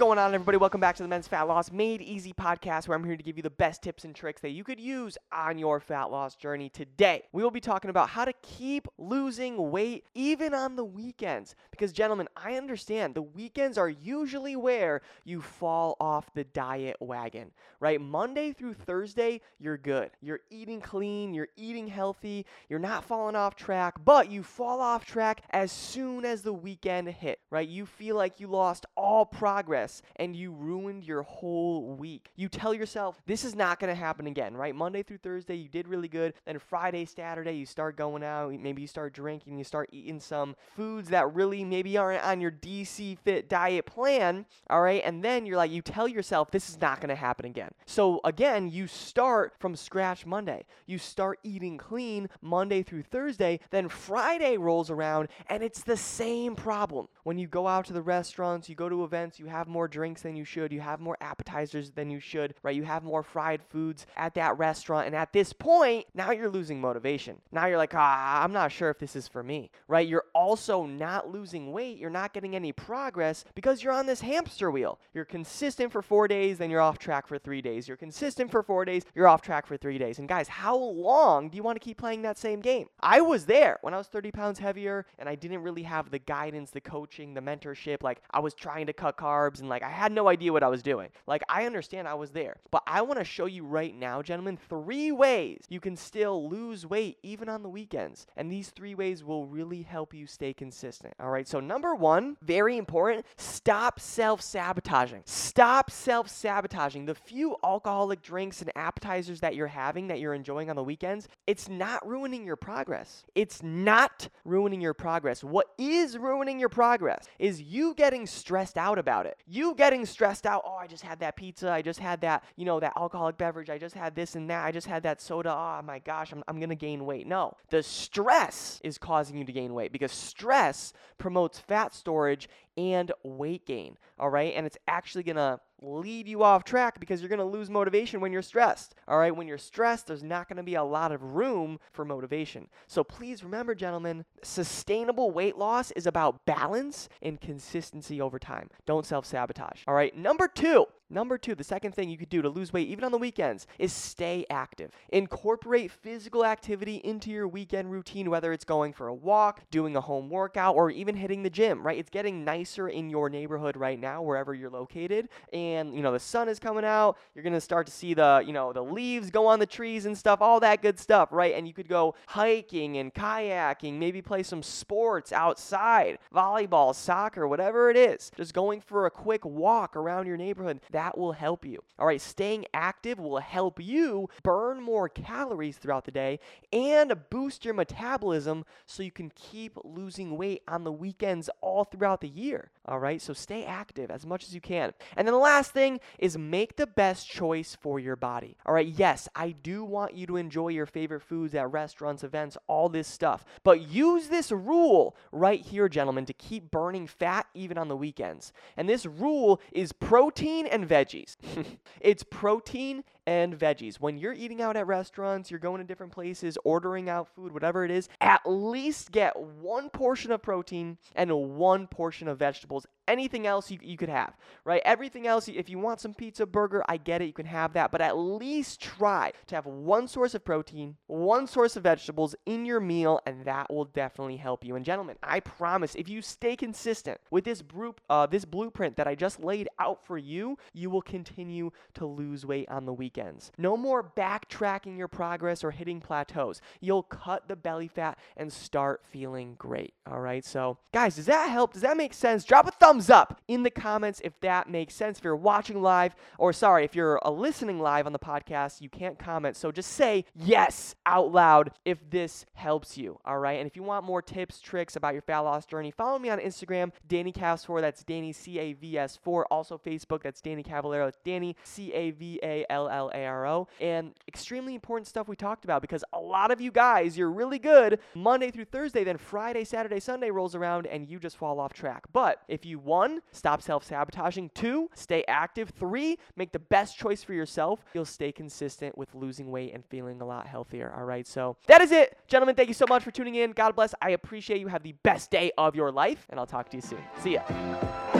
Going on, everybody? Welcome back to the Men's Fat Loss Made Easy podcast, where I'm here to give you the best tips and tricks that you could use on your fat loss journey. Today, we will be talking about how to keep losing weight even on the weekends. Because, gentlemen, I understand the weekends are usually where you fall off the diet wagon, right? Monday through Thursday, you're good. You're eating clean, you're eating healthy, you're not falling off track, but you fall off track as soon as the weekend hit, right? You feel like you lost all progress and you ruined your whole week. You tell yourself, this is not going to happen again, right? Monday through Thursday, you did really good. Then Friday, Saturday, you start going out. Maybe you start drinking, you start eating some foods that really maybe aren't on your DC Fit diet plan, all right? And then you're like, you tell yourself, this is not going to happen again. So again, you start from scratch Monday. You start eating clean Monday through Thursday. Then Friday rolls around and it's the same problem. When you go out to the restaurants, you go to events, you have have more drinks than you should, you have more appetizers than you should, right? You have more fried foods at that restaurant. And at this point, now you're losing motivation. Now you're like, ah, I'm not sure if this is for me, right? You're also not losing weight. You're not getting any progress because you're on this hamster wheel. You're consistent for four days, then you're off track for three days. You're consistent for four days, you're off track for three days. And guys, how long do you want to keep playing that same game? I was there when I was 30 pounds heavier and I didn't really have the guidance, the coaching, the mentorship. Like I was trying to cut carbs and like I had no idea what I was doing. Like I understand I was there, but I want to show you right now, gentlemen, three ways you can still lose weight even on the weekends. And these three ways will really help you stay consistent. All right. So number 1, very important, stop self-sabotaging. Stop self-sabotaging. The few alcoholic drinks and appetizers that you're having that you're enjoying on the weekends, it's not ruining your progress. It's not ruining your progress. What is ruining your progress is you getting stressed out about it you getting stressed out, oh, I just had that pizza, I just had that, you know, that alcoholic beverage, I just had this and that, I just had that soda, oh my gosh, I'm, I'm to gain weight. No, the stress is causing you to gain weight because stress promotes fat storage and weight gain, all right? And it's actually to lead you off track because you're going to lose motivation when you're stressed. All right, when you're stressed, there's not going to be a lot of room for motivation. So please remember, gentlemen, sustainable weight loss is about balance and consistency over time. Don't self sabotage. All right, number two, Number two, the second thing you could do to lose weight, even on the weekends, is stay active. Incorporate physical activity into your weekend routine, whether it's going for a walk, doing a home workout, or even hitting the gym, right? It's getting nicer in your neighborhood right now, wherever you're located. And, you know, the sun is coming out. You're going to start to see the, you know, the leaves go on the trees and stuff, all that good stuff, right? And you could go hiking and kayaking, maybe play some sports outside, volleyball, soccer, whatever it is. Just going for a quick walk around your neighborhood. That that will help you. All right, staying active will help you burn more calories throughout the day and boost your metabolism so you can keep losing weight on the weekends all throughout the year. All right, so stay active as much as you can. And then the last thing is make the best choice for your body. All right, yes, I do want you to enjoy your favorite foods at restaurants, events, all this stuff, but use this rule right here, gentlemen, to keep burning fat even on the weekends. And this rule is protein and veggies. it's protein and veggies. When you're eating out at restaurants, you're going to different places, ordering out food, whatever it is, at least get one portion of protein and one portion of vegetables. Anything else you, you could have, right? Everything else, if you want some pizza, burger, I get it, you can have that, but at least try to have one source of protein, one source of vegetables in your meal, and that will definitely help you. And gentlemen, I promise, if you stay consistent with this, group, uh, this blueprint that I just laid out for you, you will continue to lose weight on the weekend weekends. No more backtracking your progress or hitting plateaus. You'll cut the belly fat and start feeling great. All right. So, guys, does that help? Does that make sense? Drop a thumbs up in the comments if that makes sense. If you're watching live, or sorry, if you're uh, listening live on the podcast, you can't comment. So just say yes out loud if this helps you. All right. And if you want more tips, tricks about your fat loss journey, follow me on Instagram, Danny Cavs4. That's Danny C A V S 4. Also Facebook, that's Danny Cavallaro. That's Danny C A V A L L A R O. And extremely important stuff we talked about because a lot of you guys, you're really good Monday through Thursday, then Friday, Saturday, Sunday rolls around and you just fall off track. But if you one, stop self sabotaging, two, stay active, three, make the best choice for yourself, you'll stay consistent with losing weight and feeling a lot healthier. All right. So that is it. Gentlemen, thank you so much for tuning in. God bless. I appreciate you. Have the best day of your life, and I'll talk to you soon. See ya.